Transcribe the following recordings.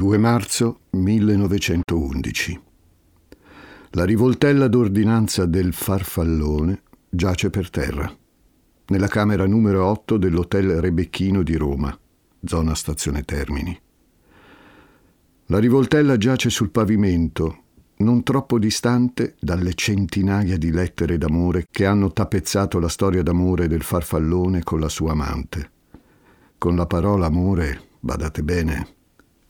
2 marzo 1911. La rivoltella d'ordinanza del farfallone giace per terra, nella camera numero 8 dell'Hotel Rebecchino di Roma, zona stazione Termini. La rivoltella giace sul pavimento, non troppo distante dalle centinaia di lettere d'amore che hanno tappezzato la storia d'amore del farfallone con la sua amante. Con la parola amore, badate bene,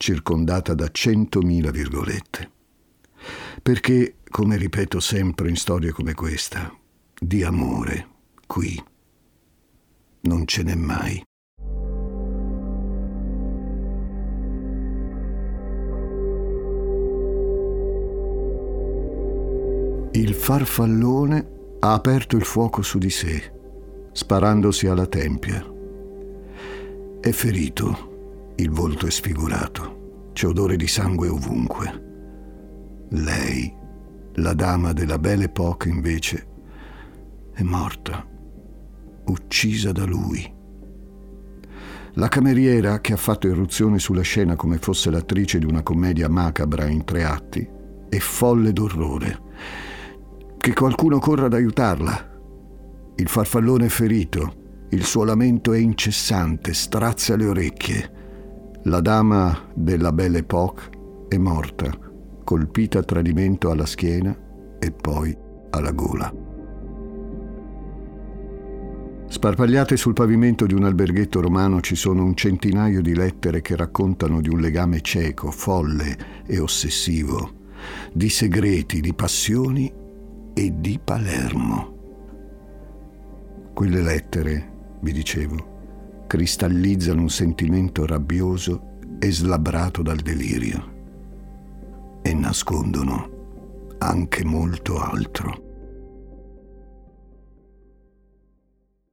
circondata da centomila virgolette. Perché, come ripeto sempre in storie come questa, di amore qui non ce n'è mai. Il farfallone ha aperto il fuoco su di sé, sparandosi alla tempia. È ferito il volto è sfigurato, c'è odore di sangue ovunque. Lei, la dama della Belle Époque, invece, è morta, uccisa da lui. La cameriera, che ha fatto irruzione sulla scena come fosse l'attrice di una commedia macabra in tre atti, è folle d'orrore. Che qualcuno corra ad aiutarla. Il farfallone è ferito, il suo lamento è incessante, strazza le orecchie. La dama della Belle Époque è morta, colpita a tradimento alla schiena e poi alla gola. Sparpagliate sul pavimento di un alberghetto romano ci sono un centinaio di lettere che raccontano di un legame cieco, folle e ossessivo, di segreti, di passioni e di Palermo. Quelle lettere, vi dicevo, cristallizzano un sentimento rabbioso e slabbrato dal delirio e nascondono anche molto altro.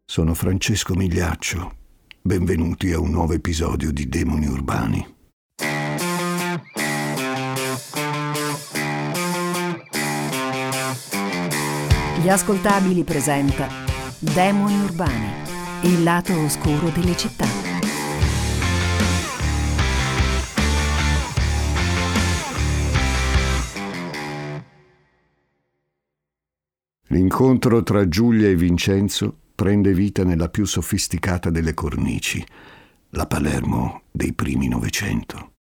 Sono Francesco Migliaccio, benvenuti a un nuovo episodio di Demoni Urbani. Gli ascoltabili presenta Demoni Urbani il lato oscuro delle città. L'incontro tra Giulia e Vincenzo prende vita nella più sofisticata delle cornici, la Palermo dei primi Novecento.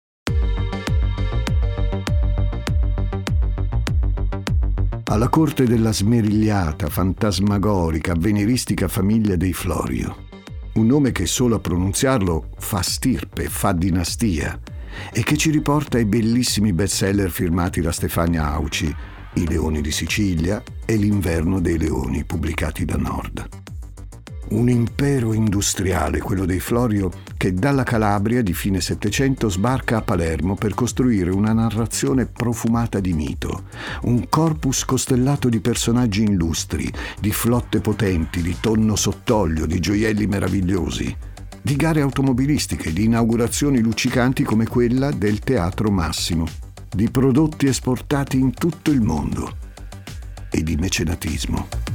Alla corte della smerigliata, fantasmagorica, avveniristica famiglia dei Florio. Un nome che solo a pronunziarlo fa stirpe, fa dinastia e che ci riporta ai bellissimi bestseller firmati da Stefania Auci, I leoni di Sicilia e L'inverno dei leoni, pubblicati da Nord. Un impero industriale, quello dei Florio, che dalla Calabria di fine Settecento sbarca a Palermo per costruire una narrazione profumata di mito, un corpus costellato di personaggi illustri, di flotte potenti, di tonno sott'olio, di gioielli meravigliosi, di gare automobilistiche, di inaugurazioni luccicanti come quella del Teatro Massimo, di prodotti esportati in tutto il mondo e di mecenatismo.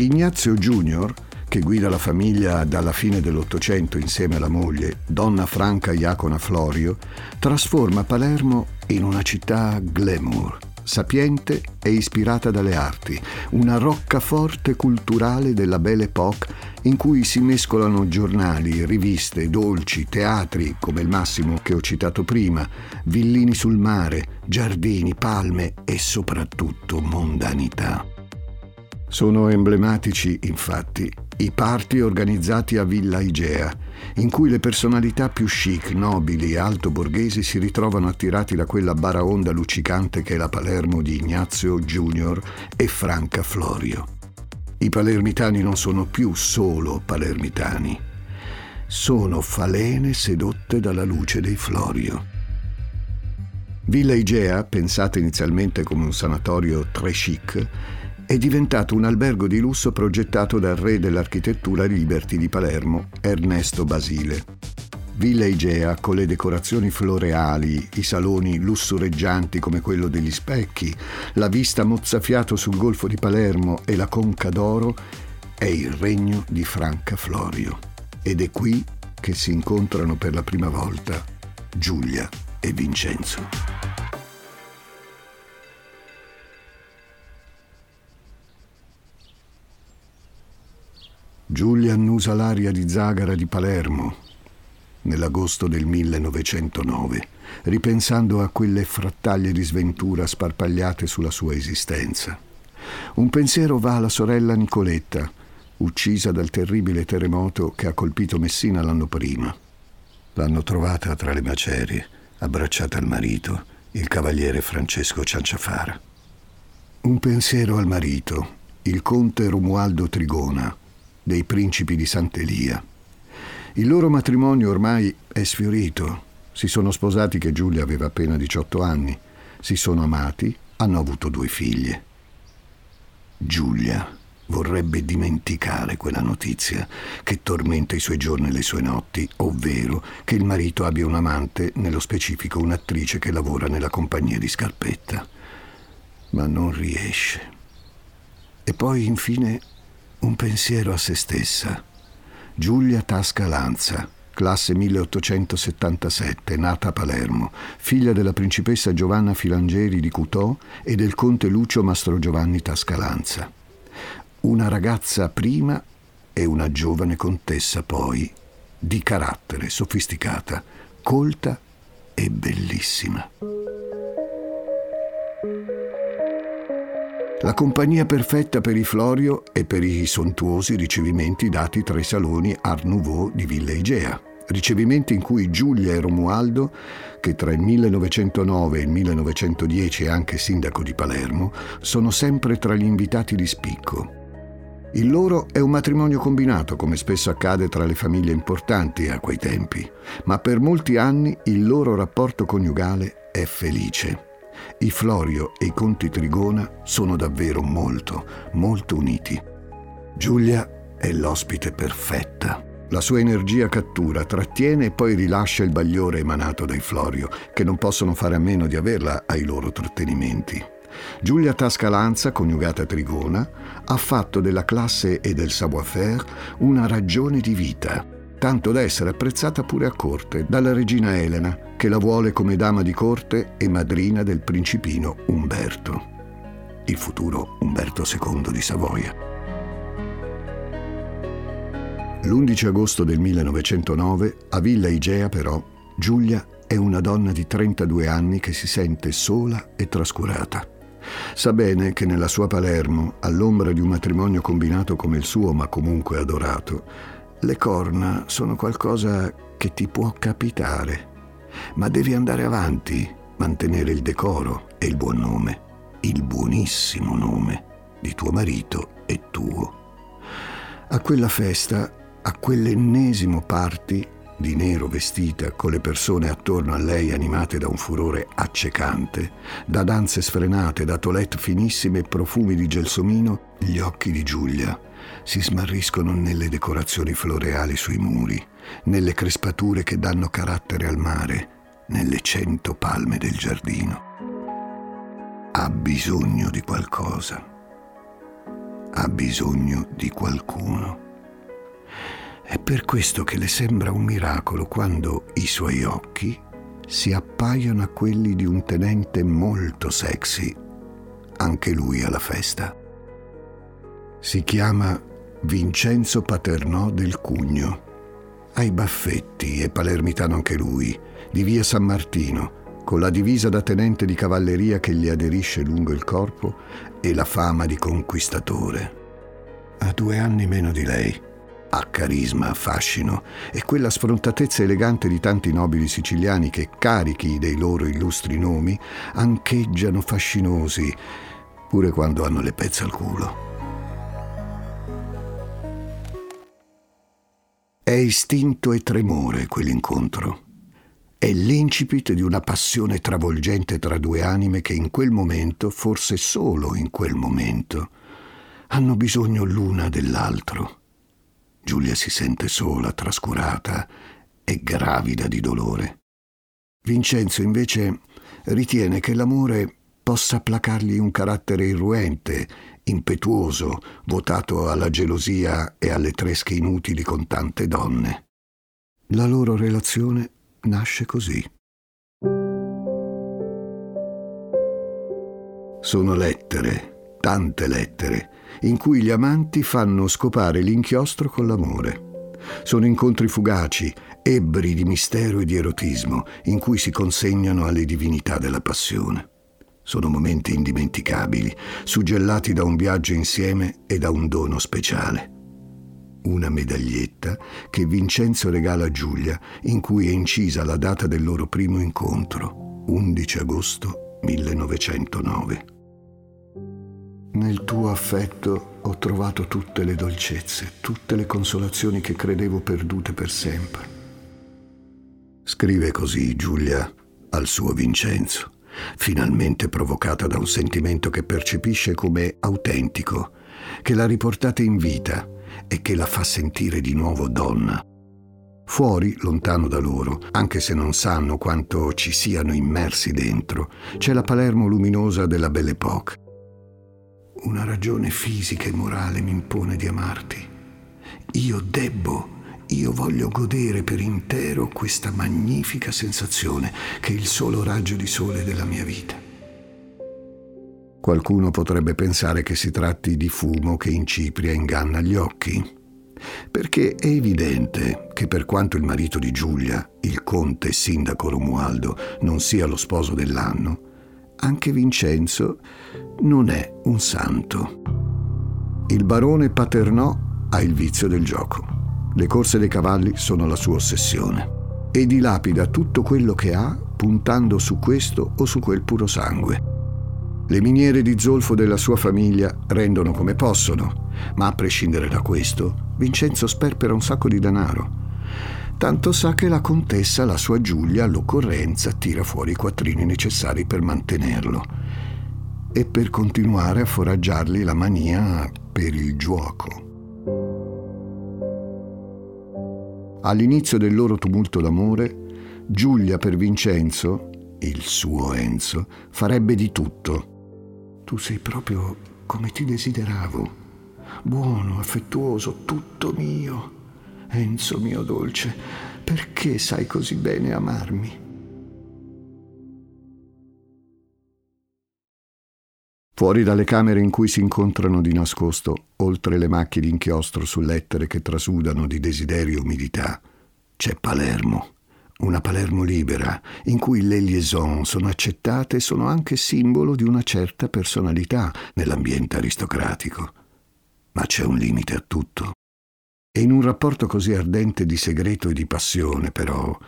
Ignazio Junior, che guida la famiglia dalla fine dell'Ottocento insieme alla moglie, donna Franca Iacona Florio, trasforma Palermo in una città glamour, sapiente e ispirata dalle arti, una roccaforte culturale della Belle Époque in cui si mescolano giornali, riviste, dolci, teatri come il Massimo che ho citato prima, villini sul mare, giardini, palme e soprattutto mondanità. Sono emblematici, infatti, i party organizzati a Villa Igea, in cui le personalità più chic, nobili e alto borghesi si ritrovano attirati da quella baraonda luccicante che è la Palermo di Ignazio Junior e Franca Florio. I palermitani non sono più solo palermitani, sono falene sedotte dalla luce dei Florio. Villa Igea, pensata inizialmente come un sanatorio très chic, è diventato un albergo di lusso progettato dal re dell'architettura Liberty di Palermo, Ernesto Basile. Villa Igea, con le decorazioni floreali, i saloni lussureggianti come quello degli specchi, la vista mozzafiato sul golfo di Palermo e la conca d'oro, è il regno di Franca Florio. Ed è qui che si incontrano per la prima volta, Giulia e Vincenzo. Giulia annusa l'aria di Zagara di Palermo nell'agosto del 1909, ripensando a quelle frattaglie di sventura sparpagliate sulla sua esistenza. Un pensiero va alla sorella Nicoletta, uccisa dal terribile terremoto che ha colpito Messina l'anno prima. L'hanno trovata tra le macerie, abbracciata al marito, il cavaliere Francesco Cianciafara. Un pensiero al marito, il conte Romualdo Trigona, dei principi di Sant'Elia. Il loro matrimonio ormai è sfiorito. Si sono sposati che Giulia aveva appena 18 anni. Si sono amati, hanno avuto due figlie. Giulia vorrebbe dimenticare quella notizia che tormenta i suoi giorni e le sue notti, ovvero che il marito abbia un amante, nello specifico un'attrice che lavora nella compagnia di Scarpetta. Ma non riesce. E poi infine un pensiero a se stessa. Giulia Tasca Lanza, classe 1877, nata a Palermo, figlia della principessa Giovanna Filangeri di Cutò e del conte Lucio Mastro Giovanni Tascalanza. Una ragazza prima e una giovane contessa poi, di carattere sofisticata, colta e bellissima. La compagnia perfetta per i Florio e per i sontuosi ricevimenti dati tra i saloni Art Nouveau di Villa Igea. Ricevimenti in cui Giulia e Romualdo, che tra il 1909 e il 1910 è anche sindaco di Palermo, sono sempre tra gli invitati di spicco. Il loro è un matrimonio combinato, come spesso accade tra le famiglie importanti a quei tempi, ma per molti anni il loro rapporto coniugale è felice. I Florio e i conti Trigona sono davvero molto, molto uniti. Giulia è l'ospite perfetta. La sua energia cattura, trattiene e poi rilascia il bagliore emanato dai Florio, che non possono fare a meno di averla ai loro trattenimenti. Giulia Tascalanza, coniugata Trigona, ha fatto della classe e del savoir-faire una ragione di vita, tanto da essere apprezzata pure a corte dalla regina Elena, che la vuole come dama di corte e madrina del principino Umberto, il futuro Umberto II di Savoia. L'11 agosto del 1909, a Villa Igea però, Giulia è una donna di 32 anni che si sente sola e trascurata. Sa bene che nella sua Palermo, all'ombra di un matrimonio combinato come il suo, ma comunque adorato, le corna sono qualcosa che ti può capitare ma devi andare avanti, mantenere il decoro e il buon nome, il buonissimo nome di tuo marito e tuo. A quella festa, a quell'ennesimo party di nero vestita, con le persone attorno a lei animate da un furore accecante, da danze sfrenate, da toilette finissime e profumi di gelsomino, gli occhi di Giulia si smarriscono nelle decorazioni floreali sui muri, nelle crespature che danno carattere al mare, nelle cento palme del giardino. Ha bisogno di qualcosa. Ha bisogno di qualcuno. È per questo che le sembra un miracolo quando i suoi occhi si appaiono a quelli di un tenente molto sexy, anche lui alla festa. Si chiama Vincenzo Paternò del Cugno. Ha i baffetti, è palermitano anche lui, di via San Martino, con la divisa da tenente di cavalleria che gli aderisce lungo il corpo e la fama di conquistatore. Ha due anni meno di lei. Ha carisma, fascino e quella sfrontatezza elegante di tanti nobili siciliani che, carichi dei loro illustri nomi, ancheggiano fascinosi, pure quando hanno le pezze al culo. È istinto e tremore quell'incontro. È l'incipit di una passione travolgente tra due anime che in quel momento, forse solo in quel momento, hanno bisogno l'una dell'altro. Giulia si sente sola, trascurata e gravida di dolore. Vincenzo invece ritiene che l'amore possa placargli un carattere irruente impetuoso, votato alla gelosia e alle tresche inutili con tante donne. La loro relazione nasce così. Sono lettere, tante lettere, in cui gli amanti fanno scopare l'inchiostro con l'amore. Sono incontri fugaci, ebbri di mistero e di erotismo, in cui si consegnano alle divinità della passione. Sono momenti indimenticabili, suggellati da un viaggio insieme e da un dono speciale. Una medaglietta che Vincenzo regala a Giulia, in cui è incisa la data del loro primo incontro, 11 agosto 1909. Nel tuo affetto ho trovato tutte le dolcezze, tutte le consolazioni che credevo perdute per sempre. Scrive così Giulia al suo Vincenzo, finalmente provocata da un sentimento che percepisce come autentico, che l'ha riportata in vita e che la fa sentire di nuovo donna. Fuori, lontano da loro, anche se non sanno quanto ci siano immersi dentro, c'è la Palermo luminosa della Belle Époque una ragione fisica e morale mi impone di amarti. Io debbo, io voglio godere per intero questa magnifica sensazione che è il solo raggio di sole della mia vita. Qualcuno potrebbe pensare che si tratti di fumo che in Cipria inganna gli occhi, perché è evidente che per quanto il marito di Giulia, il conte sindaco Romualdo, non sia lo sposo dell'anno, anche Vincenzo non è un santo. Il barone Paternò ha il vizio del gioco. Le corse dei cavalli sono la sua ossessione e dilapida tutto quello che ha puntando su questo o su quel puro sangue. Le miniere di zolfo della sua famiglia rendono come possono, ma a prescindere da questo, Vincenzo sperpera un sacco di denaro tanto sa che la contessa, la sua Giulia, all'occorrenza tira fuori i quattrini necessari per mantenerlo e per continuare a foraggiargli la mania per il gioco. All'inizio del loro tumulto d'amore, Giulia per Vincenzo, il suo Enzo, farebbe di tutto. Tu sei proprio come ti desideravo, buono, affettuoso, tutto mio. Enzo mio dolce, perché sai così bene amarmi? Fuori dalle camere in cui si incontrano di nascosto, oltre le macchie d'inchiostro su lettere che trasudano di desiderio e umidità, c'è Palermo, una Palermo libera, in cui le liaison sono accettate e sono anche simbolo di una certa personalità nell'ambiente aristocratico. Ma c'è un limite a tutto. E in un rapporto così ardente di segreto e di passione, però,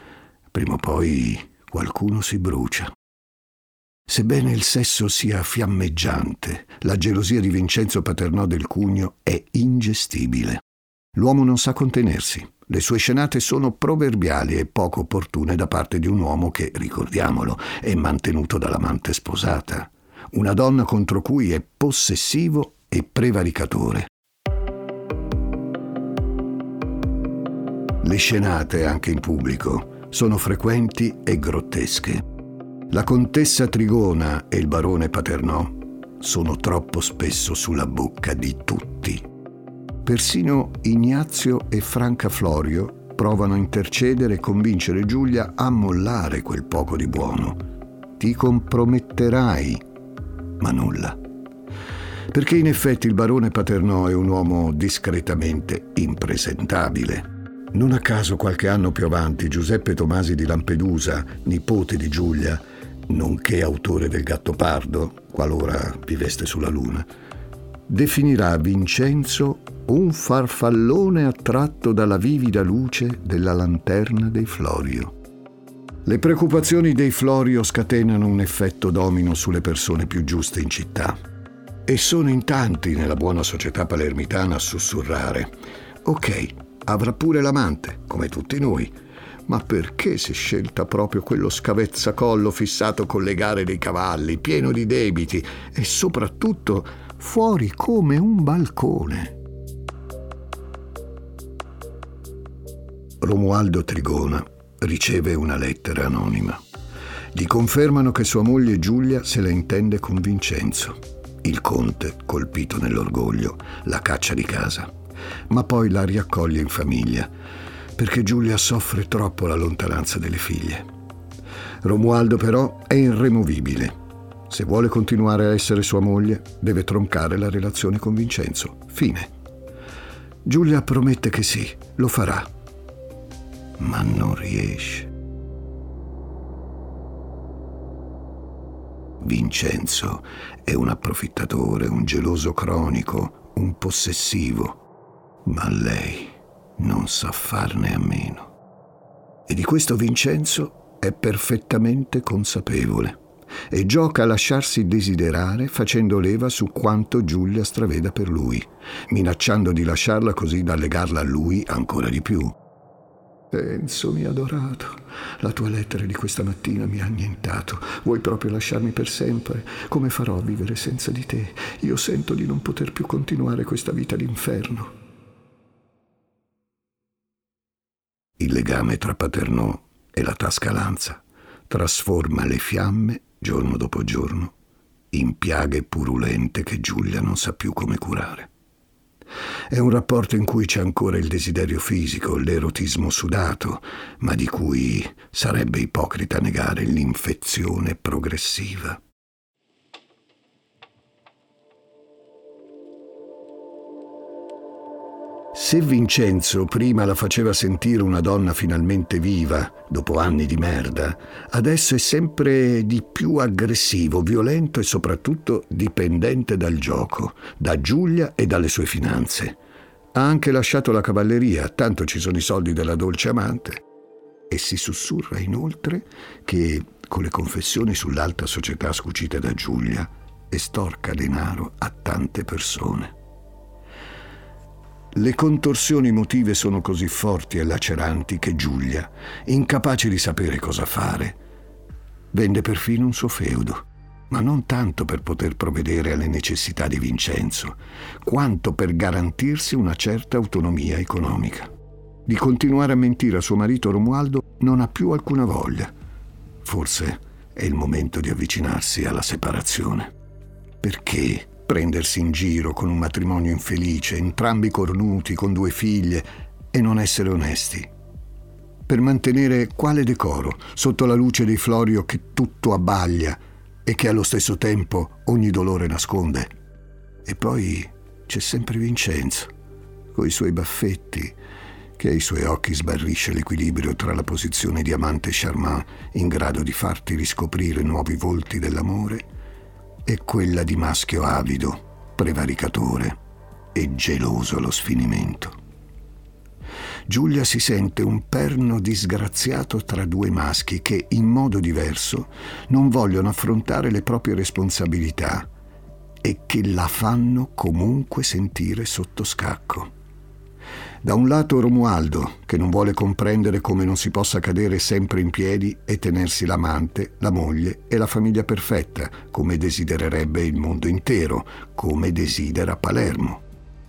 prima o poi qualcuno si brucia. Sebbene il sesso sia fiammeggiante, la gelosia di Vincenzo Paternò del Cugno è ingestibile. L'uomo non sa contenersi. Le sue scenate sono proverbiali e poco opportune da parte di un uomo che, ricordiamolo, è mantenuto dall'amante sposata. Una donna contro cui è possessivo e prevaricatore. Le scenate, anche in pubblico, sono frequenti e grottesche. La contessa Trigona e il barone Paternò sono troppo spesso sulla bocca di tutti. Persino Ignazio e Franca Florio provano a intercedere e convincere Giulia a mollare quel poco di buono. Ti comprometterai, ma nulla. Perché in effetti il barone Paternò è un uomo discretamente impresentabile non a caso qualche anno più avanti Giuseppe Tomasi di Lampedusa, nipote di Giulia, nonché autore del Gattopardo, qualora viveste sulla Luna, definirà Vincenzo un farfallone attratto dalla vivida luce della lanterna dei Florio. Le preoccupazioni dei Florio scatenano un effetto domino sulle persone più giuste in città. E sono in tanti nella buona società palermitana a sussurrare: Ok, Avrà pure l'amante, come tutti noi. Ma perché si è scelta proprio quello scavezzacollo fissato con le gare dei cavalli, pieno di debiti e soprattutto fuori come un balcone? Romualdo Trigona riceve una lettera anonima. Gli confermano che sua moglie Giulia se la intende con Vincenzo. Il conte, colpito nell'orgoglio, la caccia di casa ma poi la riaccoglie in famiglia, perché Giulia soffre troppo la lontananza delle figlie. Romualdo però è irremovibile. Se vuole continuare a essere sua moglie, deve troncare la relazione con Vincenzo. Fine. Giulia promette che sì, lo farà, ma non riesce. Vincenzo è un approfittatore, un geloso cronico, un possessivo, ma lei non sa farne a meno. E di questo Vincenzo è perfettamente consapevole e gioca a lasciarsi desiderare facendo leva su quanto Giulia straveda per lui, minacciando di lasciarla così da legarla a lui ancora di più. Enzo, mio adorato, la tua lettera di questa mattina mi ha annientato. Vuoi proprio lasciarmi per sempre? Come farò a vivere senza di te? Io sento di non poter più continuare questa vita d'inferno. Il legame tra Paternò e la Tascalanza trasforma le fiamme, giorno dopo giorno, in piaghe purulente che Giulia non sa più come curare. È un rapporto in cui c'è ancora il desiderio fisico, l'erotismo sudato, ma di cui sarebbe ipocrita negare l'infezione progressiva. Se Vincenzo prima la faceva sentire una donna finalmente viva, dopo anni di merda, adesso è sempre di più aggressivo, violento e soprattutto dipendente dal gioco, da Giulia e dalle sue finanze. Ha anche lasciato la cavalleria, tanto ci sono i soldi della dolce amante. E si sussurra inoltre che, con le confessioni sull'alta società scucite da Giulia, estorca denaro a tante persone. Le contorsioni emotive sono così forti e laceranti che Giulia, incapace di sapere cosa fare, vende perfino un suo feudo, ma non tanto per poter provvedere alle necessità di Vincenzo, quanto per garantirsi una certa autonomia economica. Di continuare a mentire a suo marito Romualdo non ha più alcuna voglia. Forse è il momento di avvicinarsi alla separazione. Perché prendersi in giro con un matrimonio infelice, entrambi cornuti, con due figlie, e non essere onesti. Per mantenere quale decoro sotto la luce dei Florio che tutto abbaglia e che allo stesso tempo ogni dolore nasconde. E poi c'è sempre Vincenzo, coi suoi baffetti, che ai suoi occhi sbarrisce l'equilibrio tra la posizione di amante charmant in grado di farti riscoprire nuovi volti dell'amore è quella di maschio avido, prevaricatore e geloso allo sfinimento. Giulia si sente un perno disgraziato tra due maschi che, in modo diverso, non vogliono affrontare le proprie responsabilità e che la fanno comunque sentire sotto scacco. Da un lato Romualdo, che non vuole comprendere come non si possa cadere sempre in piedi e tenersi l'amante, la moglie e la famiglia perfetta, come desidererebbe il mondo intero, come desidera Palermo.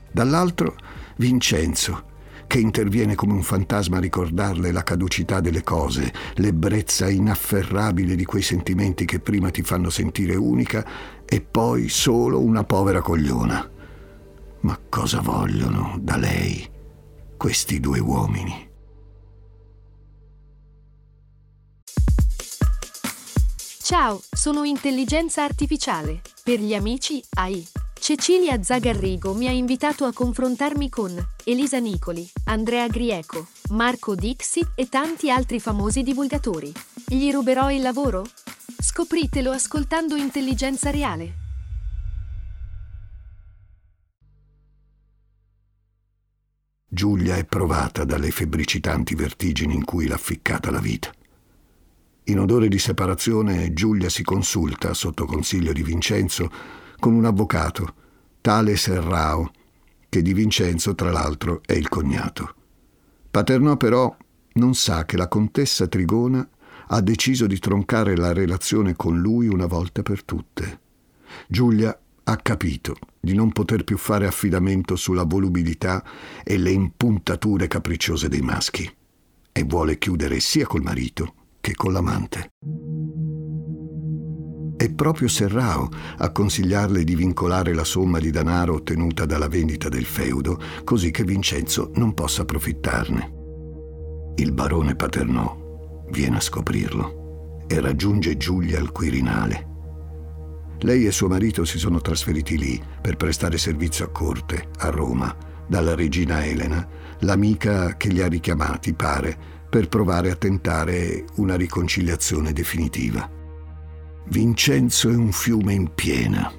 Dall'altro Vincenzo, che interviene come un fantasma a ricordarle la caducità delle cose, l'ebbrezza inafferrabile di quei sentimenti che prima ti fanno sentire unica e poi solo una povera cogliona. Ma cosa vogliono da lei? questi due uomini. Ciao, sono intelligenza artificiale. Per gli amici AI. Cecilia Zagarrigo mi ha invitato a confrontarmi con Elisa Nicoli, Andrea Grieco, Marco Dixi e tanti altri famosi divulgatori. Gli ruberò il lavoro? Scopritelo ascoltando Intelligenza Reale. Giulia è provata dalle febbricitanti vertigini in cui l'ha ficcata la vita. In odore di separazione, Giulia si consulta, sotto consiglio di Vincenzo, con un avvocato, tale Serrao, che di Vincenzo, tra l'altro, è il cognato. Paternò però non sa che la contessa Trigona ha deciso di troncare la relazione con lui una volta per tutte. Giulia ha capito di non poter più fare affidamento sulla volubilità e le impuntature capricciose dei maschi e vuole chiudere sia col marito che con l'amante. È proprio Serrao a consigliarle di vincolare la somma di denaro ottenuta dalla vendita del feudo, così che Vincenzo non possa approfittarne. Il barone Paternò viene a scoprirlo e raggiunge Giulia al Quirinale. Lei e suo marito si sono trasferiti lì per prestare servizio a corte, a Roma, dalla regina Elena, l'amica che li ha richiamati, pare, per provare a tentare una riconciliazione definitiva. Vincenzo è un fiume in piena.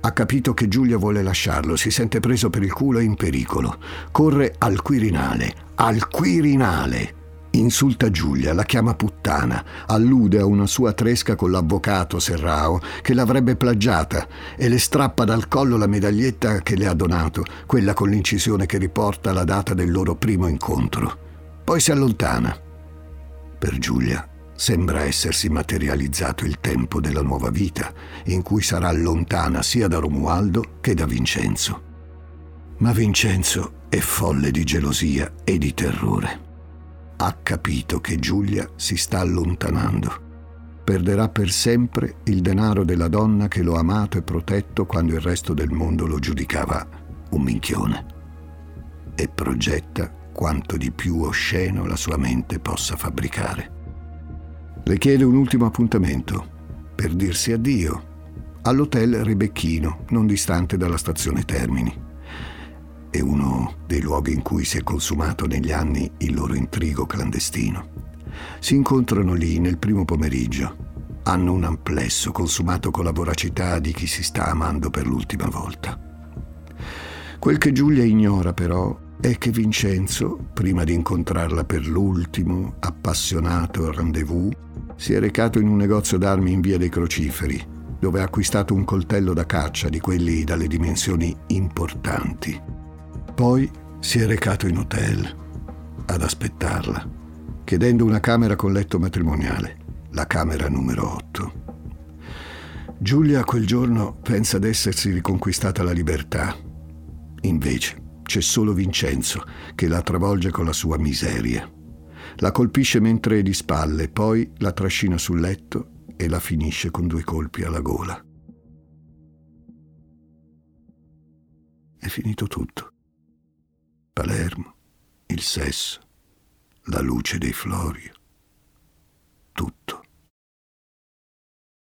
Ha capito che Giulia vuole lasciarlo, si sente preso per il culo e in pericolo. Corre al Quirinale, al Quirinale! Insulta Giulia, la chiama puttana, allude a una sua tresca con l'avvocato Serrao che l'avrebbe plagiata e le strappa dal collo la medaglietta che le ha donato, quella con l'incisione che riporta la data del loro primo incontro. Poi si allontana. Per Giulia sembra essersi materializzato il tempo della nuova vita, in cui sarà lontana sia da Romualdo che da Vincenzo. Ma Vincenzo è folle di gelosia e di terrore ha capito che Giulia si sta allontanando. Perderà per sempre il denaro della donna che lo ha amato e protetto quando il resto del mondo lo giudicava un minchione. E progetta quanto di più osceno la sua mente possa fabbricare. Le chiede un ultimo appuntamento per dirsi addio all'hotel Rebecchino, non distante dalla stazione Termini è uno dei luoghi in cui si è consumato negli anni il loro intrigo clandestino. Si incontrano lì nel primo pomeriggio. Hanno un amplesso consumato con la voracità di chi si sta amando per l'ultima volta. Quel che Giulia ignora però è che Vincenzo, prima di incontrarla per l'ultimo appassionato rendezvous, si è recato in un negozio d'armi in via dei Crociferi, dove ha acquistato un coltello da caccia di quelli dalle dimensioni importanti poi si è recato in hotel ad aspettarla, chiedendo una camera con letto matrimoniale, la camera numero 8. Giulia quel giorno pensa d'essersi riconquistata la libertà. Invece c'è solo Vincenzo che la travolge con la sua miseria. La colpisce mentre è di spalle, poi la trascina sul letto e la finisce con due colpi alla gola. È finito tutto. Palermo, il sesso, la luce dei Florio, tutto.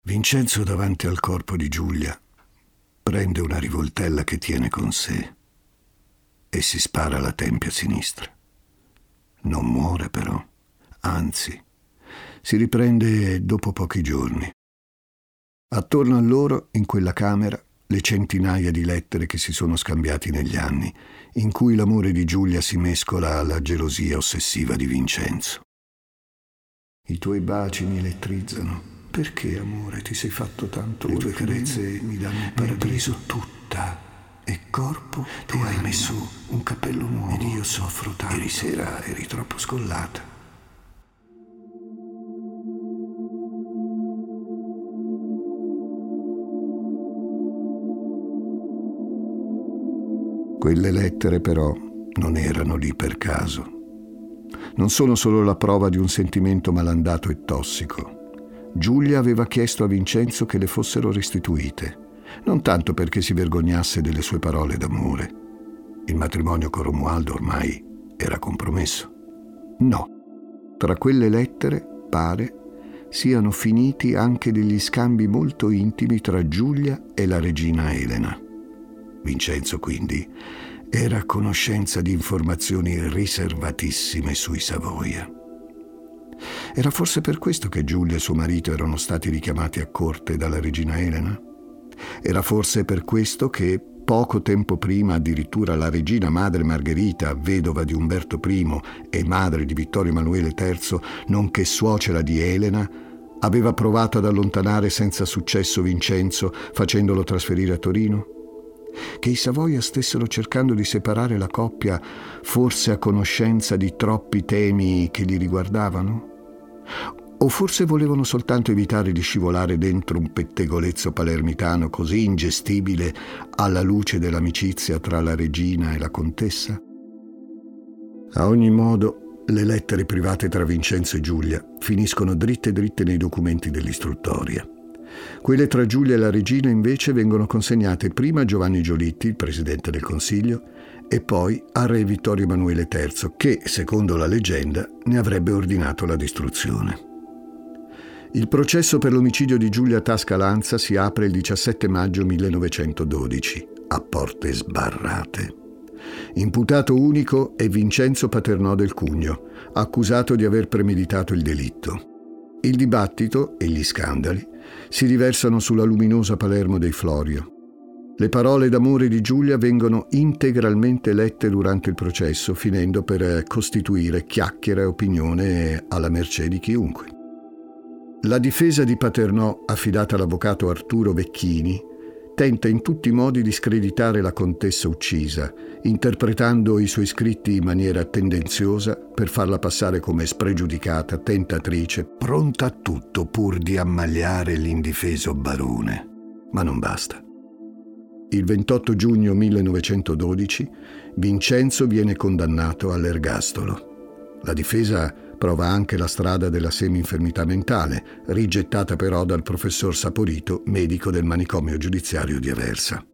Vincenzo davanti al corpo di Giulia prende una rivoltella che tiene con sé e si spara alla tempia sinistra. Non muore però, anzi, si riprende dopo pochi giorni. Attorno a loro, in quella camera, le centinaia di lettere che si sono scambiati negli anni, in cui l'amore di Giulia si mescola alla gelosia ossessiva di Vincenzo. I tuoi baci mi elettrizzano. Perché, amore, ti sei fatto tanto? Le tue carezze mi danno un paradiso tutta. E corpo, tu hai messo un cappello nuovo. Ed io soffro tanto. Ieri sera eri troppo scollata. Quelle lettere però non erano lì per caso. Non sono solo la prova di un sentimento malandato e tossico. Giulia aveva chiesto a Vincenzo che le fossero restituite, non tanto perché si vergognasse delle sue parole d'amore. Il matrimonio con Romualdo ormai era compromesso. No, tra quelle lettere, pare, siano finiti anche degli scambi molto intimi tra Giulia e la regina Elena. Vincenzo quindi era a conoscenza di informazioni riservatissime sui Savoia. Era forse per questo che Giulia e suo marito erano stati richiamati a corte dalla regina Elena? Era forse per questo che poco tempo prima addirittura la regina madre Margherita, vedova di Umberto I e madre di Vittorio Emanuele III, nonché suocera di Elena, aveva provato ad allontanare senza successo Vincenzo facendolo trasferire a Torino? Che i Savoia stessero cercando di separare la coppia, forse a conoscenza di troppi temi che li riguardavano? O forse volevano soltanto evitare di scivolare dentro un pettegolezzo palermitano così ingestibile alla luce dell'amicizia tra la regina e la contessa? A ogni modo, le lettere private tra Vincenzo e Giulia finiscono dritte dritte nei documenti dell'istruttoria. Quelle tra Giulia e la regina invece vengono consegnate prima a Giovanni Giolitti, il presidente del Consiglio, e poi a re Vittorio Emanuele III, che, secondo la leggenda, ne avrebbe ordinato la distruzione. Il processo per l'omicidio di Giulia Tasca Lanza si apre il 17 maggio 1912, a porte sbarrate. Imputato unico è Vincenzo Paternò del Cugno, accusato di aver premeditato il delitto. Il dibattito e gli scandali si riversano sulla luminosa Palermo dei Florio. Le parole d'amore di Giulia vengono integralmente lette durante il processo, finendo per costituire chiacchiera e opinione alla mercé di chiunque. La difesa di Paternò, affidata all'avvocato Arturo Vecchini, tenta in tutti i modi di screditare la contessa uccisa, interpretando i suoi scritti in maniera tendenziosa per farla passare come spregiudicata, tentatrice, pronta a tutto pur di ammagliare l'indifeso barone. Ma non basta. Il 28 giugno 1912 Vincenzo viene condannato all'ergastolo. La difesa prova anche la strada della semi-infermità mentale, rigettata però dal professor Saporito, medico del manicomio giudiziario di Aversa.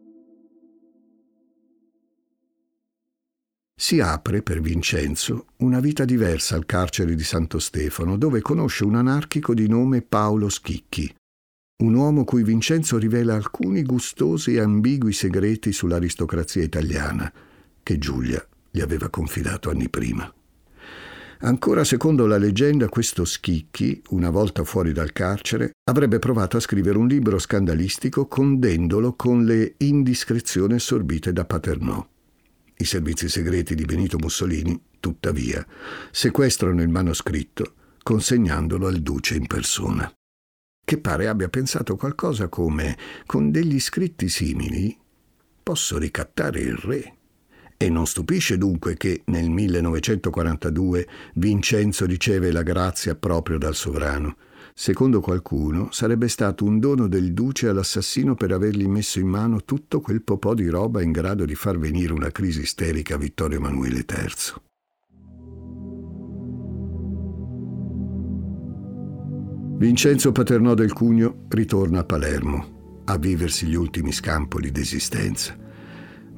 Si apre per Vincenzo una vita diversa al carcere di Santo Stefano, dove conosce un anarchico di nome Paolo Schicchi, un uomo cui Vincenzo rivela alcuni gustosi e ambigui segreti sull'aristocrazia italiana, che Giulia gli aveva confidato anni prima. Ancora secondo la leggenda, questo Schicchi, una volta fuori dal carcere, avrebbe provato a scrivere un libro scandalistico condendolo con le indiscrezioni assorbite da Paternò. I servizi segreti di Benito Mussolini, tuttavia, sequestrano il manoscritto consegnandolo al duce in persona, che pare abbia pensato qualcosa come con degli scritti simili posso ricattare il re. E non stupisce dunque che nel 1942 Vincenzo riceve la grazia proprio dal sovrano. Secondo qualcuno sarebbe stato un dono del duce all'assassino per avergli messo in mano tutto quel popò di roba in grado di far venire una crisi isterica a Vittorio Emanuele III. Vincenzo Paternò del Cugno ritorna a Palermo a viversi gli ultimi scampoli d'esistenza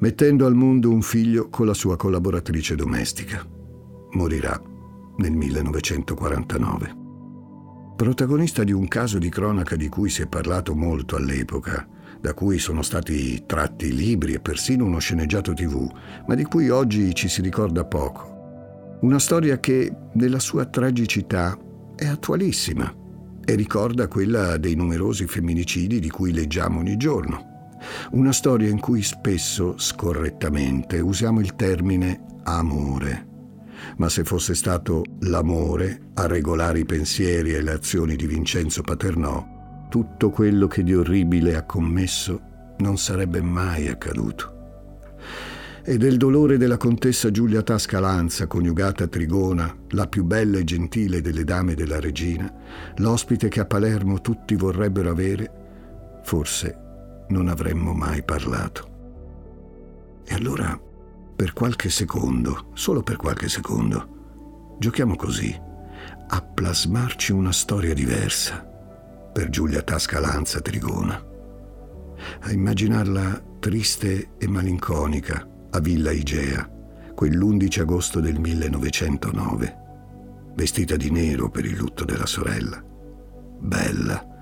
mettendo al mondo un figlio con la sua collaboratrice domestica. Morirà nel 1949. Protagonista di un caso di cronaca di cui si è parlato molto all'epoca, da cui sono stati tratti libri e persino uno sceneggiato tv, ma di cui oggi ci si ricorda poco. Una storia che, nella sua tragicità, è attualissima e ricorda quella dei numerosi femminicidi di cui leggiamo ogni giorno una storia in cui spesso, scorrettamente, usiamo il termine amore. Ma se fosse stato l'amore a regolare i pensieri e le azioni di Vincenzo Paternò, tutto quello che di orribile ha commesso non sarebbe mai accaduto. E del dolore della contessa Giulia Tascalanza, coniugata a Trigona, la più bella e gentile delle dame della regina, l'ospite che a Palermo tutti vorrebbero avere, forse non avremmo mai parlato. E allora, per qualche secondo, solo per qualche secondo, giochiamo così, a plasmarci una storia diversa per Giulia Tascalanza Trigona, a immaginarla triste e malinconica a Villa Igea, quell'11 agosto del 1909, vestita di nero per il lutto della sorella, bella,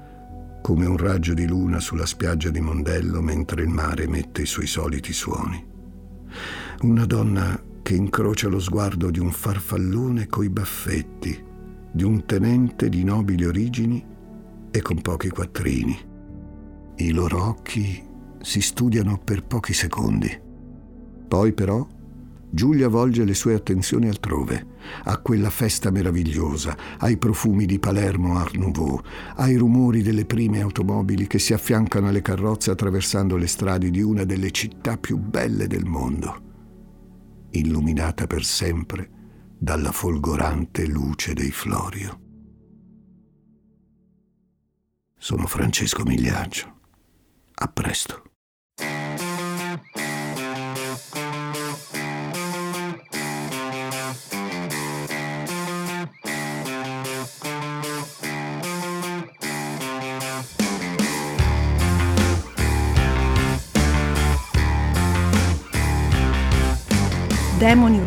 come un raggio di luna sulla spiaggia di Mondello mentre il mare mette i suoi soliti suoni. Una donna che incrocia lo sguardo di un farfallone coi baffetti, di un tenente di nobili origini e con pochi quattrini. I loro occhi si studiano per pochi secondi. Poi però Giulia volge le sue attenzioni altrove, a quella festa meravigliosa, ai profumi di Palermo Art Nouveau, ai rumori delle prime automobili che si affiancano alle carrozze attraversando le strade di una delle città più belle del mondo, illuminata per sempre dalla folgorante luce dei Florio. Sono Francesco Migliaccio. A presto.